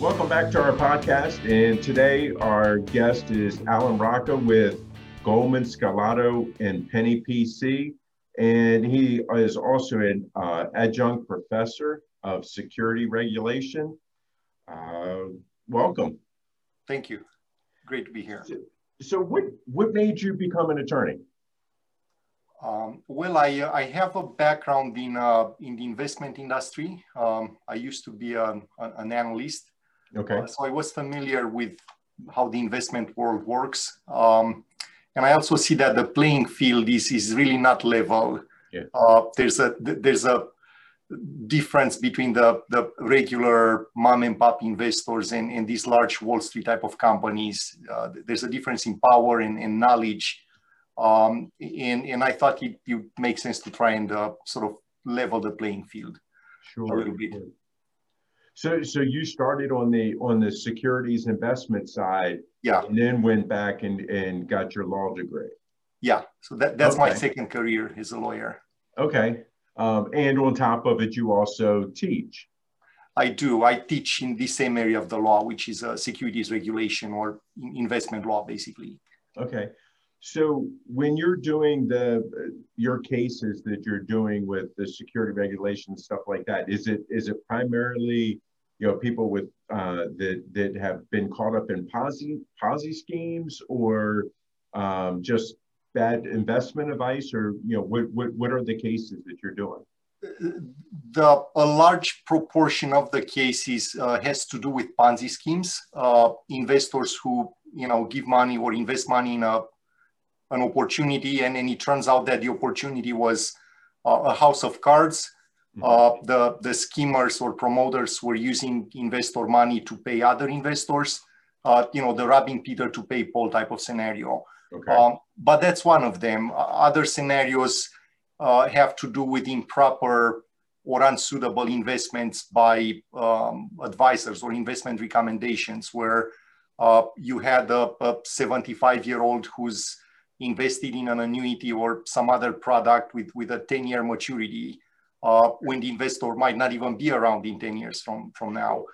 Welcome back to our podcast. And today our guest is Alan Rosca with Goldman Scarlato and Penny PC. And he is also an uh, adjunct professor of security regulation. Uh, welcome. Thank you. Great to be here. So, so what, what made you become an attorney? Um, well, I, I have a background in, uh, in the investment industry. Um, I used to be an, an analyst Okay. Uh, so I was familiar with how the investment world works. Um, and I also see that the playing field is, is really not level. Yeah. Uh, there's a there's a difference between the, the regular mom and pop investors and, and these large Wall Street type of companies. Uh, there's a difference in power and, and knowledge. Um, and, and I thought it, it makes sense to try and uh, sort of level the playing field sure. a little bit. So, so you started on the on the securities investment side, yeah, and then went back and and got your law degree. Yeah, so that, that's okay. my second career as a lawyer. Okay, um, and on top of it, you also teach. I do. I teach in the same area of the law, which is uh, securities regulation or investment law, basically. Okay. So when you're doing the your cases that you're doing with the security regulation stuff like that, is it is it primarily you know people with uh, that that have been caught up in Ponzi Ponzi schemes or um, just bad investment advice, or you know what, what what are the cases that you're doing? The a large proportion of the cases uh, has to do with Ponzi schemes. Uh, investors who you know give money or invest money in a an opportunity, and then it turns out that the opportunity was uh, a house of cards uh, the, the schemers or promoters were using investor money to pay other investors, uh, you know, the robbing Peter to pay Paul type of scenario. Okay. Um, but that's one of them. Other scenarios uh, have to do with improper or unsuitable investments by um, advisors or investment recommendations where uh, you had a 75 year old who's invested in an annuity or some other product with, with a 10 year maturity uh, when the investor might not even be around in 10 years from, from now.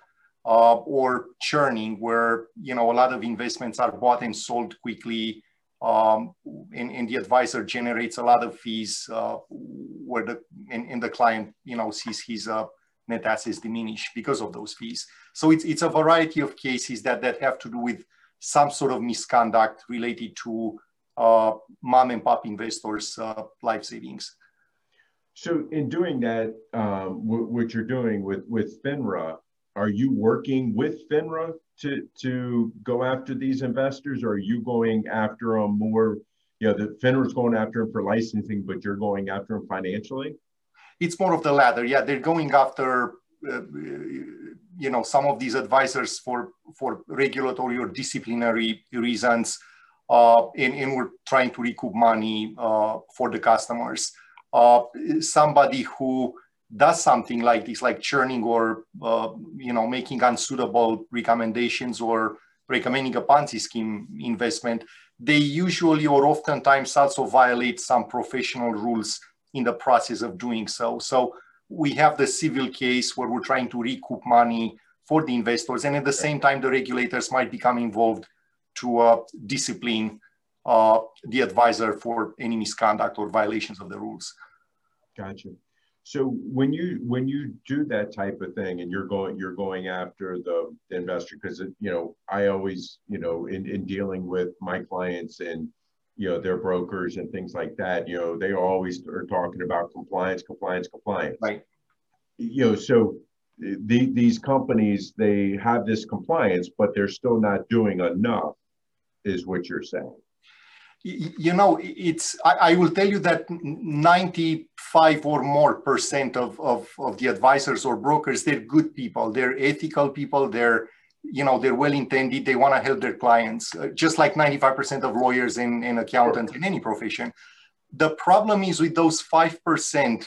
Uh, or churning, where you know a lot of investments are bought and sold quickly, um, and, and, the advisor generates a lot of fees, uh, where the and, and, the client you know sees his uh, net assets diminish because of those fees. So it's it's a variety of cases that that have to do with some sort of misconduct related to uh, mom and pop investors' uh, life savings. So in doing that, um, w- what you're doing with with FINRA, are you working with FINRA to to go after these investors, or are you going after them more? You know, the FINRA's going after them for licensing, but you're going after them financially. It's more of the latter. Yeah, they're going after. Uh, you know some of these advisors for for regulatory or disciplinary reasons uh, and, and we're trying to recoup money uh, for the customers uh, somebody who does something like this, like churning or uh, you know making unsuitable recommendations or recommending a Ponzi scheme investment, they usually or oftentimes also violate some professional rules in the process of doing so. So we have the civil case where we're trying to recoup money for the investors, and at the same time, the regulators might become involved to uh, discipline uh, the advisor for any misconduct or violations of the rules. Gotcha. So when you when you do that type of thing and you're going you're going after the, the investor because you know I always you know in, in dealing with my clients and you know their brokers and things like that you know they always are talking about compliance compliance compliance right you know so the, these companies they have this compliance but they're still not doing enough is what you're saying you know, it's, I, I, will tell you that 95 or more percent of, of, of the advisors or brokers, they're good people. They're ethical people. They're, you know, they're well-intended. They want to help their clients, uh, just like 95% of lawyers and, and accountants in any profession. The problem is with those 5%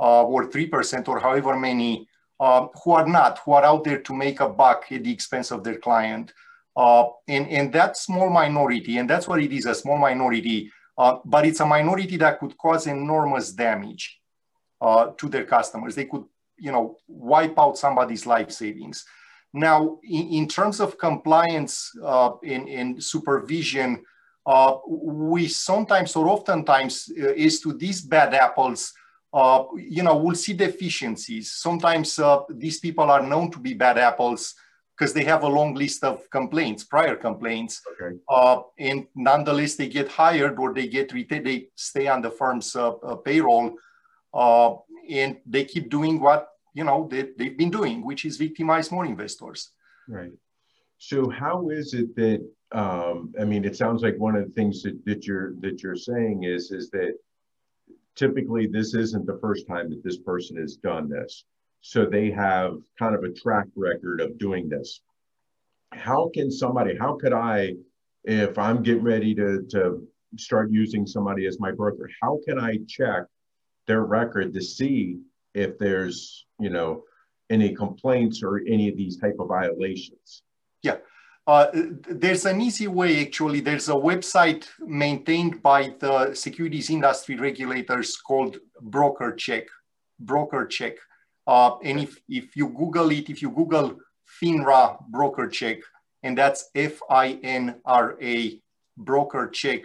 uh, or 3% or however many uh, who are not, who are out there to make a buck at the expense of their client. Uh, and, and that small minority, and that's what it is, a small minority, uh, but it's a minority that could cause enormous damage uh, to their customers. They could, you know, wipe out somebody's life savings. Now, in, in terms of compliance uh, in, in supervision, uh, we sometimes or oftentimes uh, is to these bad apples, uh, you know, we'll see deficiencies. Sometimes uh, these people are known to be bad apples because they have a long list of complaints, prior complaints. Okay. Uh, and nonetheless, they get hired or they get retained, they stay on the firm's uh, uh, payroll uh, and they keep doing what, you know, they, they've been doing, which is victimize more investors. Right. So how is it that, um, I mean, it sounds like one of the things that, that you're, that you're saying is, is that typically this isn't the first time that this person has done this. So they have kind of a track record of doing this. How can somebody, how could I, if I'm getting ready to, to start using somebody as my broker, how can I check their record to see if there's, you know, any complaints or any of these type of violations? Yeah. Uh, there's an easy way, actually. There's a website maintained by the securities industry regulators called Broker Check. Broker Check. Uh, and if, if you Google it, if you Google FINRA broker check, and that's F-I-N-R-A broker check,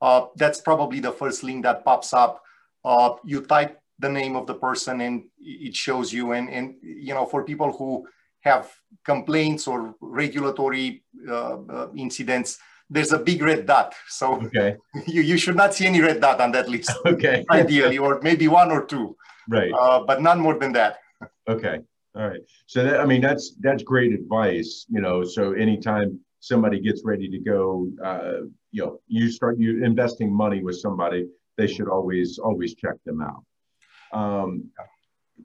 uh, that's probably the first link that pops up. Uh, you type the name of the person and it shows you. And, and you know, for people who have complaints or regulatory uh, uh, incidents, there's a big red dot. So okay. you, you should not see any red dot on that list. Okay. ideally, or maybe one or two. Right. Uh, but none more than that. Okay. All right. So that, I mean, that's, that's great advice, you know, so anytime somebody gets ready to go, uh, you know, you start you investing money with somebody, they should always, always check them out. Um,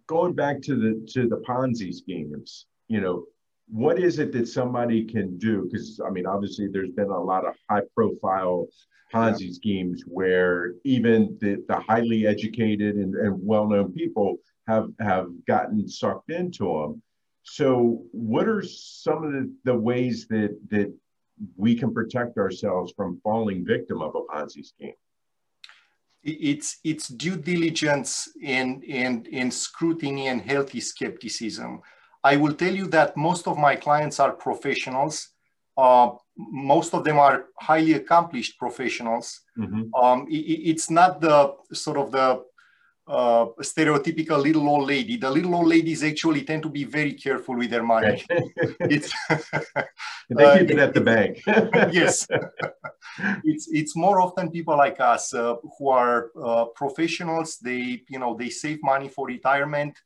going back to the, to the Ponzi schemes, you know, what is it that somebody can do? Because I mean, obviously, there's been a lot of high profile Ponzi yeah. schemes where even the, the highly educated and, and well known people have have gotten sucked into them. So, what are some of the, the ways that that we can protect ourselves from falling victim of a Ponzi scheme? It's it's due diligence and and and scrutiny and healthy skepticism. I will tell you that most of my clients are professionals. Uh, most of them are highly accomplished professionals. Mm-hmm. Um, it, it's not the sort of the uh, stereotypical little old lady. The little old ladies actually tend to be very careful with their money. it's they keep it at the bank. yes, it's it's more often people like us uh, who are uh, professionals. They you know they save money for retirement.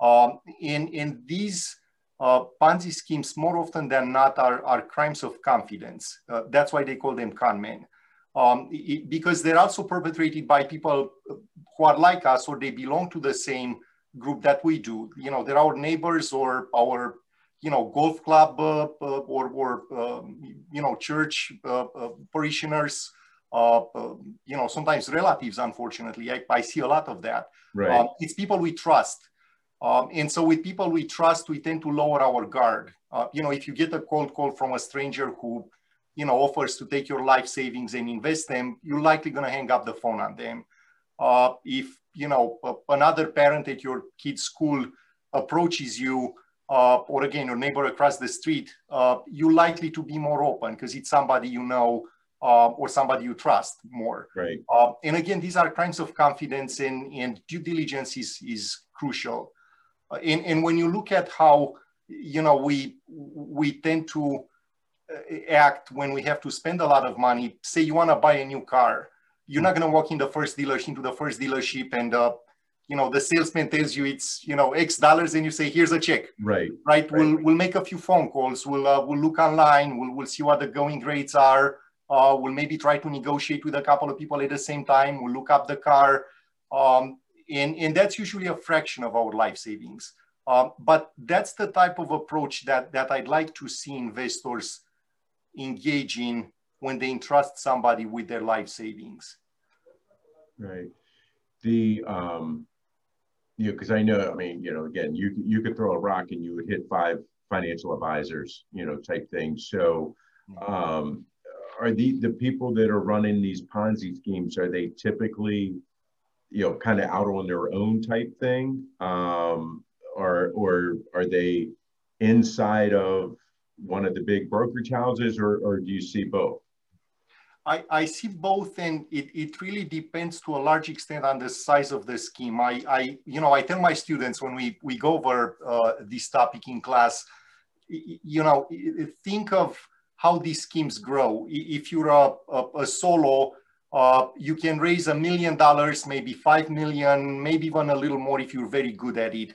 Um, in in these uh, Ponzi schemes, more often than not, are, are crimes of confidence. Uh, that's why they call them con men um, it, because they're also perpetrated by people who are like us or they belong to the same group that we do. You know, they're our neighbors or our, you know, golf club uh, uh, or, or um, you know, church uh, uh parishioners. Uh, uh, you know, sometimes relatives. Unfortunately, I, I, see a lot of that. Right. Um, it's people we trust. Um, and so with people we trust, we tend to lower our guard. you know, if you get a cold call from a stranger who you know, offers to take your life savings and invest them, you're likely going to hang up the phone on them. Uh, if, you know, another parent at your kid's school approaches you, uh, or again, your neighbor across the street, uh, you're likely to be more open because it's somebody you know uh, or somebody you trust more. Right. Uh, and again, these are crimes of confidence and, and due diligence is, is crucial. Uh, and, and when you look at how, you know, we, we tend to act when we have to spend a lot of money. Say you want to buy a new car, you're not going to walk in the first dealership into the first dealership and uh, you know the salesman tells you it's you know X dollars and you say here's a check. Right. Right. right. We'll we'll make a few phone calls. We'll uh, we'll look online. We'll we'll see what the going rates are. Uh, we'll maybe try to negotiate with a couple of people at the same time. We'll look up the car. Um, and, and that's usually a fraction of our life savings. Uh, but that's the type of approach that, that I'd like to see investors engage in when they entrust somebody with their life savings. Right. The um, you know, because I know, I mean, you know, again, you you could throw a rock and you would hit five financial advisors, you know, type thing. So, um, are the the people that are running these Ponzi schemes are they typically, you know, kind of out on their own type thing, um, or or are they inside of one of the big brokerage houses, or or do you see both? I, I see both and it, it really depends to a large extent on the size of the scheme. I, I you know, I tell my students when we, we go over uh, this topic in class, you know, think of how these schemes grow. If you're a, a, a solo, uh, you can raise a million dollars, maybe five million, maybe even a little more if you're very good at it.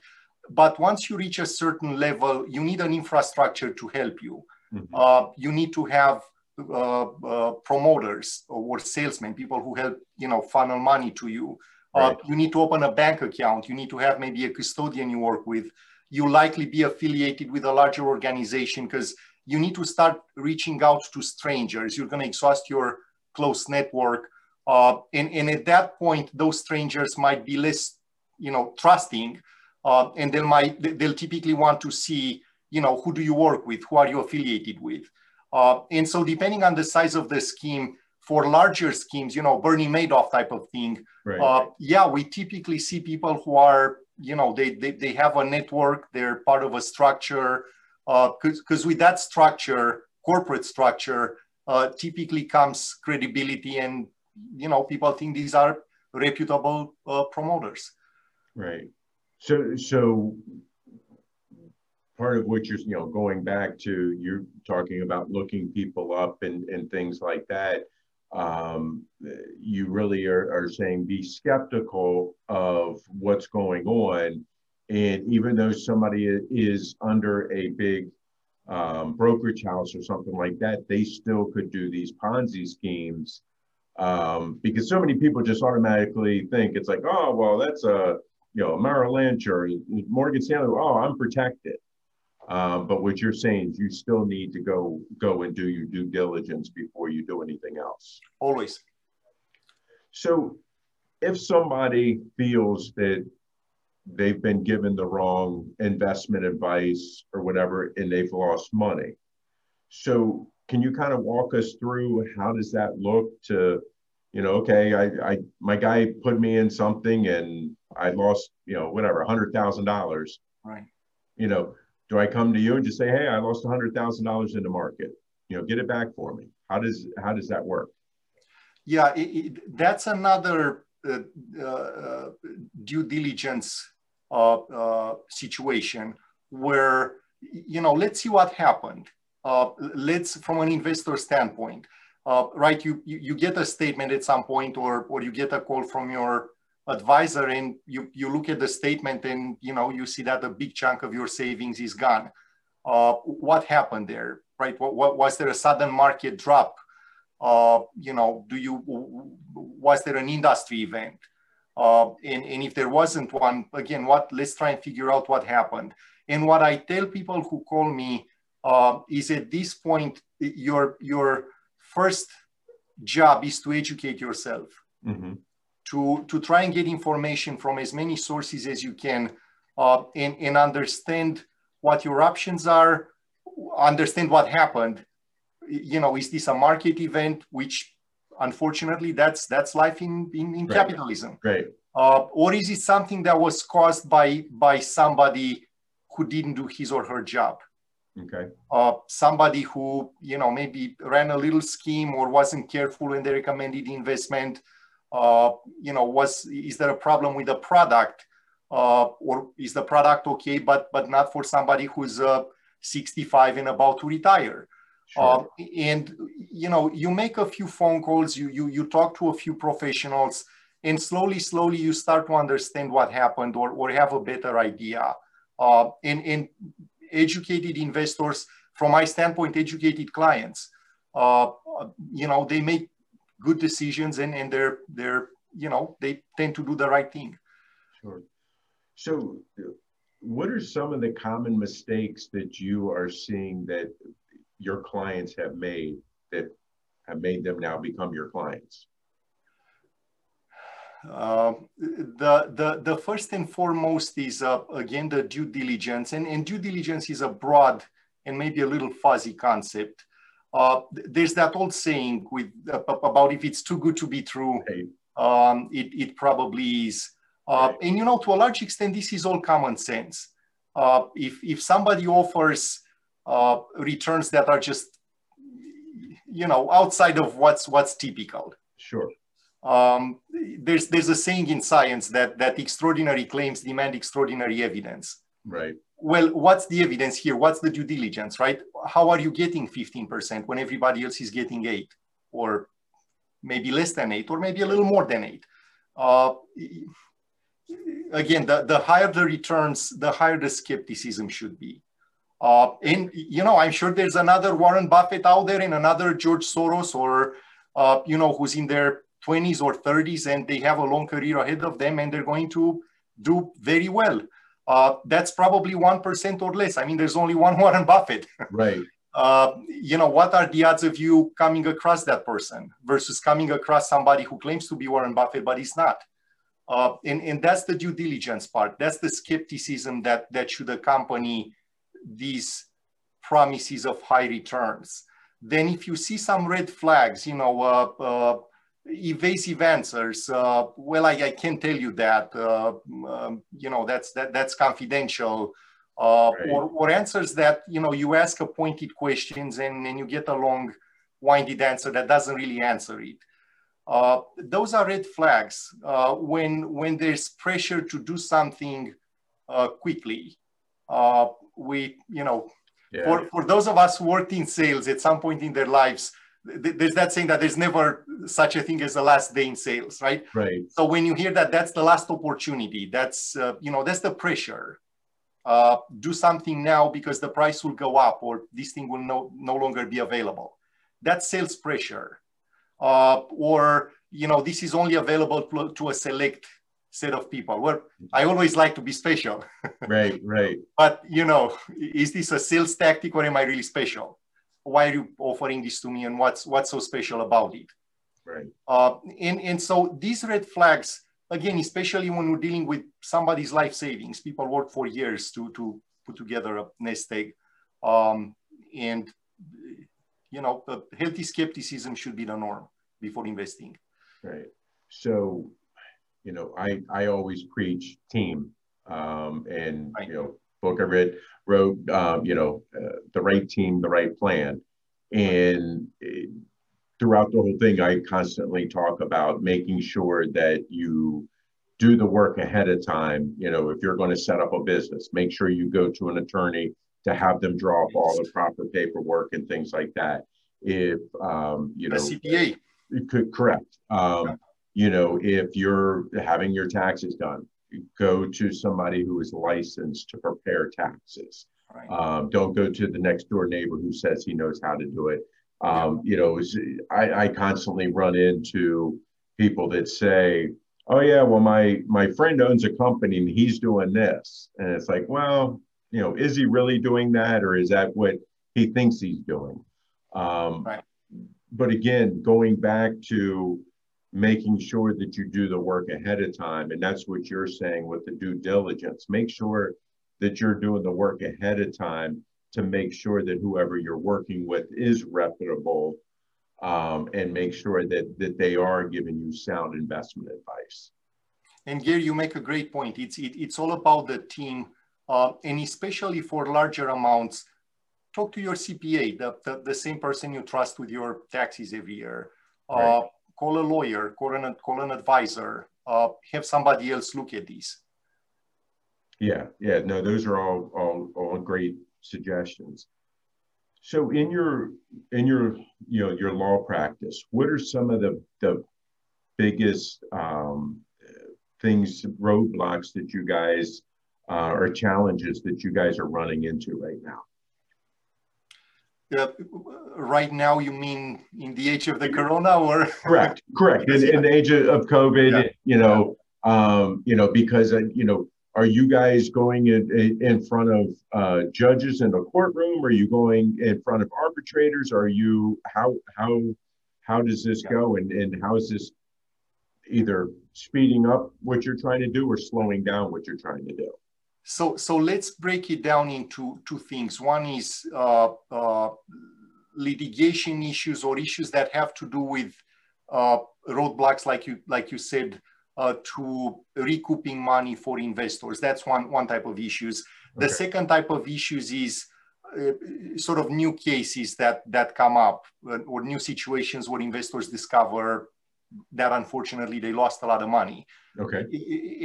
But once you reach a certain level, you need an infrastructure to help you. Mm-hmm. Uh, you need to have uh, uh, promoters or salesmen, people who help you know funnel money to you. Uh, right. you need to open a bank account. You need to have maybe a custodian you work with. You likely be affiliated with a larger organization because you need to start reaching out to strangers. You're going to exhaust your close network, uh, and and at that point, those strangers might be less you know trusting, uh, and they might they'll typically want to see you know who do you work with, who are you affiliated with. Uh, and so depending on the size of the scheme, for larger schemes, you know, Bernie Madoff type of thing, right. uh, yeah, we typically see people who are, you know, they, they, they have a network, they're part of a structure, because uh, with that structure, corporate structure, uh, typically comes credibility and, you know, people think these are reputable uh, promoters. Right. So, so part of what you're, you know, going back to you're talking about looking people up and, and things like that. Um, you really are, are saying be skeptical of what's going on. And even though somebody is under a big um, brokerage house or something like that, they still could do these Ponzi schemes um, because so many people just automatically think it's like, oh, well, that's a you know Merrill Lynch or Morgan Stanley. Oh, I'm protected. Um, but what you're saying is you still need to go go and do your due diligence before you do anything else. Always. So, if somebody feels that they've been given the wrong investment advice or whatever, and they've lost money, so can you kind of walk us through how does that look to, you know, okay, I, I my guy put me in something and I lost, you know, whatever, a hundred thousand dollars. Right. You know, do I come to you and just say, "Hey, I lost a hundred thousand dollars in the market. You know, get it back for me." How does how does that work? Yeah, it, it, that's another uh, uh, due diligence uh, uh situation where you know let's see what happened. Uh, let's from an investor standpoint, uh, right? You, you you get a statement at some point, or or you get a call from your advisor and you, you look at the statement and you know you see that a big chunk of your savings is gone. Uh, what happened there right? What, what, was there a sudden market drop? Uh, you know do you was there an industry event? Uh, and, and if there wasn't one again what let's try and figure out what happened. And what i tell people who call me uh, is at this point your your first job is to educate yourself. Mm-hmm to, to try and get information from as many sources as you can uh, and, and understand what your options are, understand what happened. You know, is this a market event, which unfortunately that's that's life in, in, in right. capitalism. Right. Uh, or is it something that was caused by by somebody who didn't do his or her job? Okay. Uh, somebody who you know maybe ran a little scheme or wasn't careful when they recommended investment uh, you know, was is there a problem with the product, uh, or is the product okay, but but not for somebody who's uh, 65 and about to retire? Sure. Um, and you know, you make a few phone calls, you you you talk to a few professionals, and slowly, slowly, you start to understand what happened or or have a better idea. Uh, and and educated investors, from my standpoint, educated clients uh, you know, they make good decisions and, and they're, they're, you know, they tend to do the right thing. Sure. So what are some of the common mistakes that you are seeing that your clients have made that have made them now become your clients? Uh, the, the, the first and foremost is, uh, again, the due diligence. And, and due diligence is a broad and maybe a little fuzzy concept. Uh, there's that old saying with uh, about if it's too good to be true, um, it, it probably is. Uh, and you know, to a large extent, this is all common sense. Uh, if, if somebody offers returns that are just, you know, outside of what's, what's typical. Sure um, there's there's a saying in science that that extraordinary claims demand extraordinary evidence. Right. Well, what's the evidence here? What's the due diligence, right? How are you getting 15% when everybody else is getting eight, or maybe less than eight, or maybe a little more than eight? Uh, again, the, the higher the returns, the higher the skepticism should be. Uh, and you know, I'm sure there's another Warren Buffett out there and another George Soros, or uh, you know, who's in their 20s or 30s and they have a long career ahead of them and they're going to do very well. Uh, that's probably 1% or less. I mean, there's only one Warren Buffett. Right. Uh, you know, what are the odds of you coming across that person versus coming across somebody who claims to be Warren Buffett, but he's not? Uh, and, and that's the due diligence part. That's the skepticism that, that should accompany these promises of high returns. Then if you see some red flags, you know, uh, uh evasive answers. Uh, well, I, I can't tell you that. Uh, um, you know, that's that that's confidential. Uh, right. or, or answers that you know you ask a pointed questions and, and you get a long winded answer that doesn't really answer it. Uh, those are red flags uh, when when there's pressure to do something uh, quickly. we you know yeah. for, for those of us who worked in sales at some point in their lives, there's that saying that there's never such a thing as the last day in sales, right? Right. So when you hear that, that's the last opportunity. That's uh, you know that's the pressure. Uh, do something now because the price will go up or this thing will no, no longer be available. That's sales pressure. Uh, or you know this is only available to, to a select set of people. Well, I always like to be special. right, right. But you know, is this a sales tactic or am I really special? Why are you offering this to me and what's what's so special about it? Right. Uh, and and so these red flags again especially when we're dealing with somebody's life savings people work for years to to put together a nest egg. Um, and you know healthy skepticism should be the norm before investing. Right. So you know i i always preach team um, and right. you know book I read wrote, um, you know, uh, the right team, the right plan. And it, throughout the whole thing, I constantly talk about making sure that you do the work ahead of time. You know, if you're going to set up a business, make sure you go to an attorney to have them draw up all the proper paperwork and things like that. If, um, you know, the CPA. Could, correct. Um. You know, if you're having your taxes done, go to somebody who is licensed to prepare taxes. Right. Um, don't go to the next door neighbor who says he knows how to do it. Um. You know, I, I constantly run into people that say, "Oh yeah, well my my friend owns a company and he's doing this," and it's like, well, you know, is he really doing that, or is that what he thinks he's doing? Um, right. But again, going back to making sure that you do the work ahead of time. And that's what you're saying with the due diligence. Make sure that you're doing the work ahead of time to make sure that whoever you're working with is reputable um, and make sure that, that they are giving you sound investment advice. And Gary, you make a great point. It's, it, it's all about the team, uh, and especially for larger amounts, talk to your CPA, the, the, the, same person you trust with your taxes every year. Uh, right call a lawyer, call an, call an advisor, uh, have somebody else look at these. Yeah, yeah, no, those are all, all, all great suggestions. So in your, in your, you know, your law practice, what are some of the, the biggest um, things, roadblocks that you guys, uh, or challenges that you guys are running into right now? Uh, right now, you mean in the age of the corona, or correct, correct. In, in the age of COVID, yeah. you know, um, you know, because uh, you know, are you guys going in, in front of uh, judges in a courtroom? Are you going in front of arbitrators? Are you how how how does this go, and and how is this either speeding up what you're trying to do or slowing down what you're trying to do? So, so let's break it down into two things. One is uh, uh, litigation issues or issues that have to do with uh, roadblocks, like you like you said, uh, to recouping money for investors. That's one one type of issues. Okay. The second type of issues is uh, sort of new cases that that come up uh, or new situations where investors discover that unfortunately they lost a lot of money. Okay.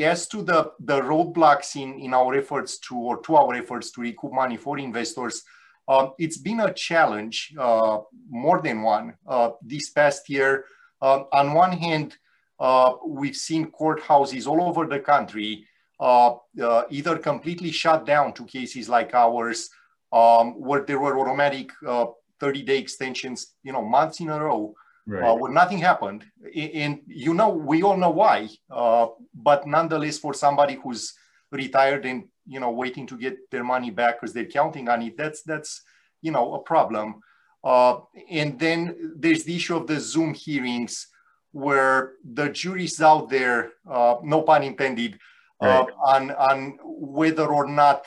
As to the, the roadblocks in, in our efforts to, or to our efforts to recoup money for investors, um, it's been a challenge, uh, more than one, uh, this past year. Um, on one hand, uh, we've seen courthouses all over the country uh, uh, either completely shut down to cases like ours, um, where there were automatic 30-day uh, extensions, you know, months in a row, right. uh, where nothing happened. And you know, we all know why. Uh, but nonetheless, for somebody who's retired and you know waiting to get their money back because they're counting on it, that's that's you know a problem. Uh, and then there's the issue of the Zoom hearings where the jury's out there, uh, no pun intended, uh, right. on on whether or not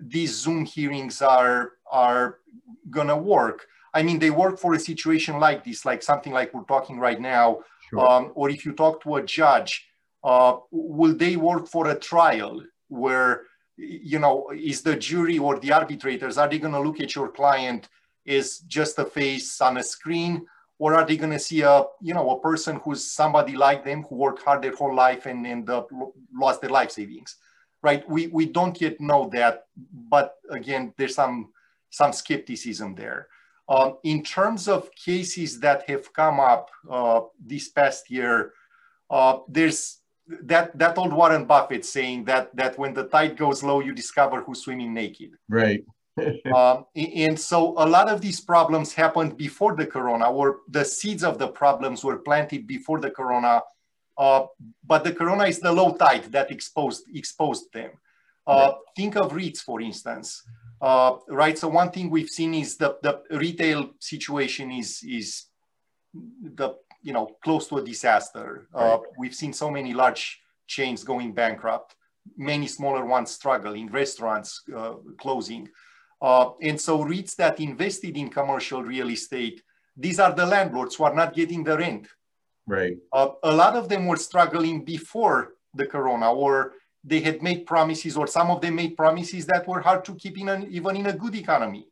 these Zoom hearings are are gonna work. I mean, they work for a situation like this, like something like we're talking right now. Sure. Um, or if you talk to a judge, uh, will they work for a trial where, you know, is the jury or the arbitrators, are they going to look at your client as just a face on a screen? Or are they going to see a, you know, a person who's somebody like them who worked hard their whole life and, and uh, lost their life savings, right? We, we don't yet know that, but again, there's some, some skepticism there. Um, in terms of cases that have come up uh, this past year, uh, there's that that old Warren Buffett saying that that when the tide goes low, you discover who's swimming naked. Right. um, and so a lot of these problems happened before the corona, or the seeds of the problems were planted before the corona. Uh, but the corona is the low tide that exposed exposed them. Uh, right. Think of REITs, for instance. Uh, right. So one thing we've seen is the, the retail situation is is the you know close to a disaster. Uh, right. Uh, we've seen so many large chains going bankrupt, many smaller ones struggling, restaurants uh, closing, uh, and so REITs that invested in commercial real estate, these are the landlords who are not getting the rent. Right. Uh, a lot of them were struggling before the corona or they had made promises, or some of them made promises that were hard to keep in an, even in a good economy,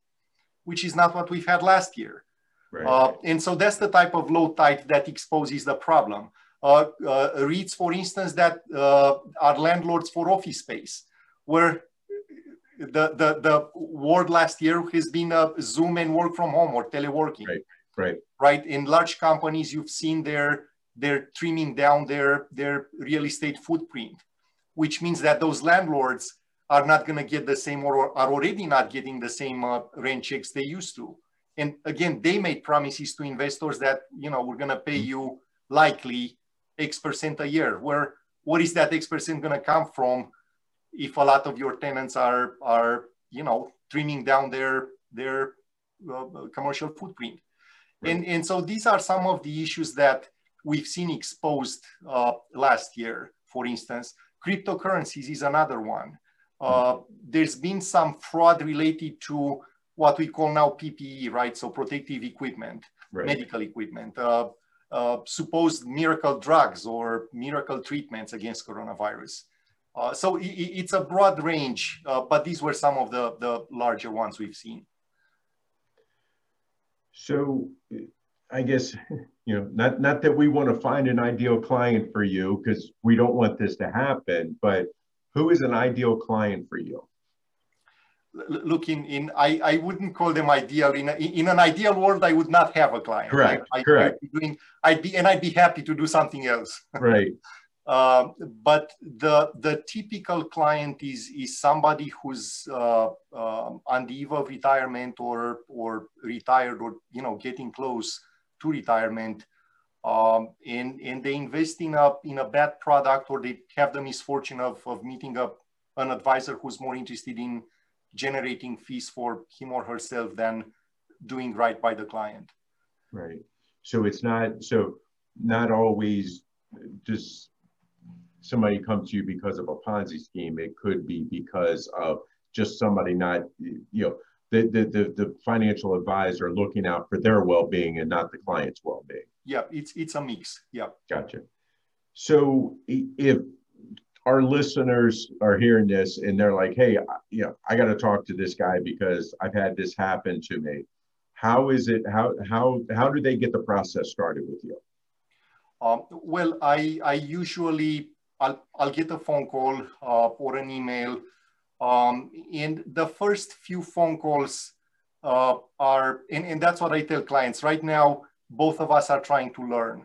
which is not what we've had last year. Right. Uh, and so that's the type of low tide that exposes the problem. Uh, uh, REITs, for instance, that uh, are landlords for office space, where the, the, the word last year has been Zoom and work from home or teleworking. Right, right. Right. In large companies, you've seen their they're trimming down their, their real estate footprint which means that those landlords are not going to get the same or are already not getting the same uh, rent checks they used to. And again, they made promises to investors that, you know, we're going to pay you likely X percent a year. Where what is that X percent going to come from if a lot of your tenants are, are you know, trimming down their, their uh, commercial footprint? Right. And, and so these are some of the issues that we've seen exposed uh, last year, for instance. Cryptocurrencies is another one. Uh, there's been some fraud related to what we call now PPE, right? So protective equipment, right. medical equipment, uh, uh, supposed miracle drugs or miracle treatments against coronavirus. Uh, so it, it's a broad range, uh, but these were some of the, the larger ones we've seen. So I guess you know not not that we want to find an ideal client for you because we don't want this to happen, but who is an ideal client for you? Look, in, in I, I wouldn't call them ideal. In, a, in an ideal world, I would not have a client. Correct. I, correct. I'd be, doing, I'd be and I'd be happy to do something else. right. Uh, but the the typical client is is somebody who's uh, um, on the eve of retirement or or retired or you know getting close to retirement, um, and and they invest in a in a bad product or they have the misfortune of of meeting up an advisor who's more interested in generating fees for him or herself than doing right by the client. Right. So it's not so not always just somebody comes to you because of a Ponzi scheme. It could be because of just somebody not, you know, the, the, the, the financial advisor looking out for their well-being and not the client's well-being. Yeah, it's, it's a mix. Yeah. Gotcha. So if our listeners are hearing this and they're like, hey, you know, I got to talk to this guy because I've had this happen to me. How is it, how, how, how do they get the process started with you? Um, well, I, I usually I'll, I'll get a phone call uh, or an email. Um, and the first few phone calls uh, are, and, and that's what I tell clients right now, both of us are trying to learn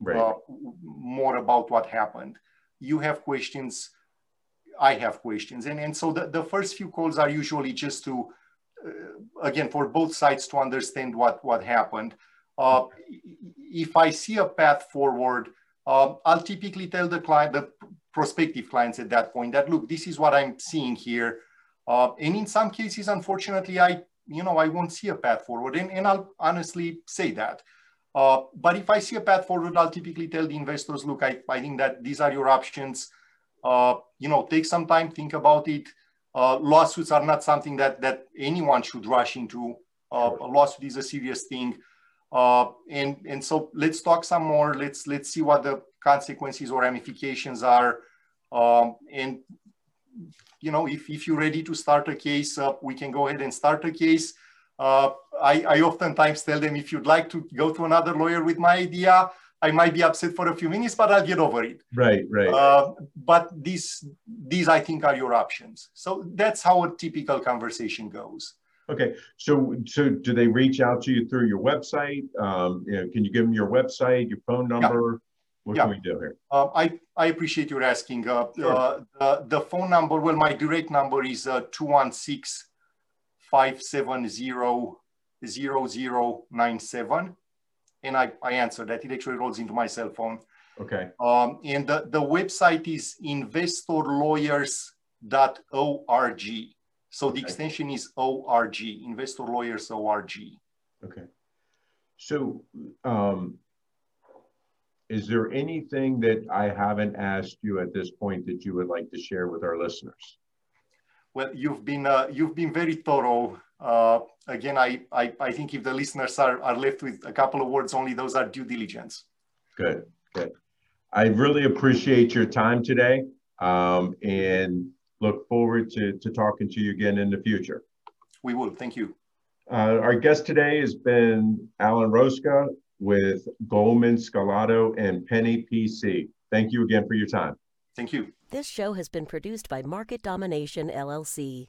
right. uh, more about what happened. You have questions, I have questions. And, and so the, the first few calls are usually just to, uh, again, for both sides to understand what, what happened. Uh, if I see a path forward, uh, I'll typically tell the client, the prospective clients at that point that, look, this is what I'm seeing here. Uh, and in some cases, unfortunately, I, you know, I won't see a path forward. And, and I'll honestly say that. Uh, but if I see a path forward, I'll typically tell the investors, look, I, I think that these are your options. Uh, you know, take some time, think about it. Uh, lawsuits are not something that, that anyone should rush into. Uh, a lawsuit is a serious thing. Uh, and and so let's talk some more. Let's let's see what the consequences or ramifications are. Um, and you know, if if you're ready to start a case, uh, we can go ahead and start a case. Uh, I, I oftentimes tell them if you'd like to go to another lawyer with my idea, I might be upset for a few minutes, but I'll get over it. Right, right. Uh, but these, these I think are your options. So that's how a typical conversation goes. Okay, so so do they reach out to you through your website? Um, you know, can you give them your website, your phone number? Yeah. What yeah. can we do here? Uh, I, I appreciate your asking. Uh, sure. uh, the, the phone number, well, my direct number is uh, 216 570 0097. And I, I answer that. It actually rolls into my cell phone. Okay. Um, and the, the website is investorlawyers.org. So the extension is ORG, Investor Lawyers ORG. Okay. So um, is there anything that I haven't asked you at this point that you would like to share with our listeners? Well, you've been uh, you've been very thorough. Uh, again, I, I I think if the listeners are, are left with a couple of words only, those are due diligence. Good, good. I really appreciate your time today. Um, and look forward to, to talking to you again in the future. We will. Thank you. Uh, our guest today has been Alan Rosca with Goldman, Scarlato, and Penny PC. Thank you again for your time. Thank you. This show has been produced by Market Domination LLC.